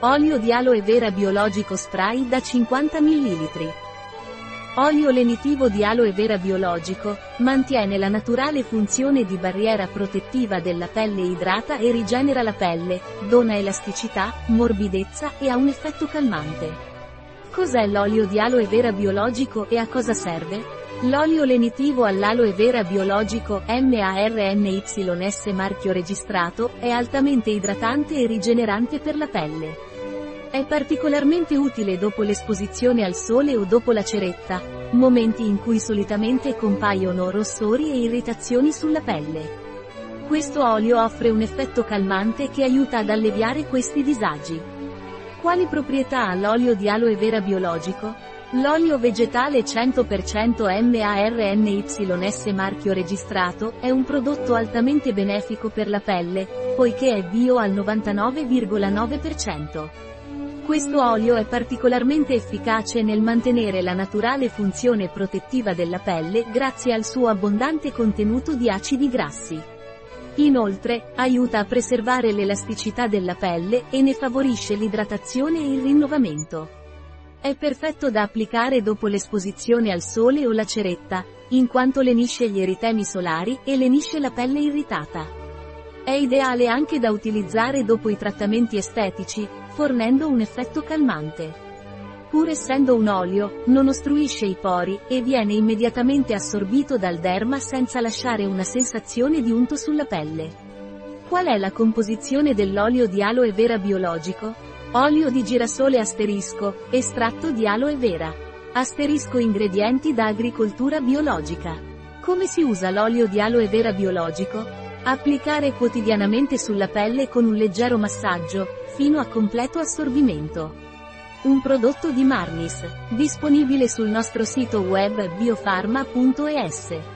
Olio di aloe vera biologico spray da 50 ml. Olio lenitivo di aloe vera biologico, mantiene la naturale funzione di barriera protettiva della pelle idrata e rigenera la pelle, dona elasticità, morbidezza e ha un effetto calmante. Cos'è l'olio di aloe vera biologico e a cosa serve? L'olio lenitivo all'aloe vera biologico MARNYS marchio registrato è altamente idratante e rigenerante per la pelle. È particolarmente utile dopo l'esposizione al sole o dopo la ceretta, momenti in cui solitamente compaiono rossori e irritazioni sulla pelle. Questo olio offre un effetto calmante che aiuta ad alleviare questi disagi. Quali proprietà ha l'olio di aloe vera biologico? L'olio vegetale 100% MARNYS marchio registrato è un prodotto altamente benefico per la pelle, poiché è bio al 99,9%. Questo olio è particolarmente efficace nel mantenere la naturale funzione protettiva della pelle grazie al suo abbondante contenuto di acidi grassi. Inoltre, aiuta a preservare l'elasticità della pelle e ne favorisce l'idratazione e il rinnovamento. È perfetto da applicare dopo l'esposizione al sole o la ceretta, in quanto lenisce gli eritemi solari e lenisce la pelle irritata. È ideale anche da utilizzare dopo i trattamenti estetici, fornendo un effetto calmante. Pur essendo un olio, non ostruisce i pori, e viene immediatamente assorbito dal derma senza lasciare una sensazione di unto sulla pelle. Qual è la composizione dell'olio di aloe vera biologico? Olio di girasole asterisco, estratto di aloe vera. Asterisco ingredienti da agricoltura biologica. Come si usa l'olio di aloe vera biologico? Applicare quotidianamente sulla pelle con un leggero massaggio, fino a completo assorbimento. Un prodotto di Marnis, disponibile sul nostro sito web biofarma.es.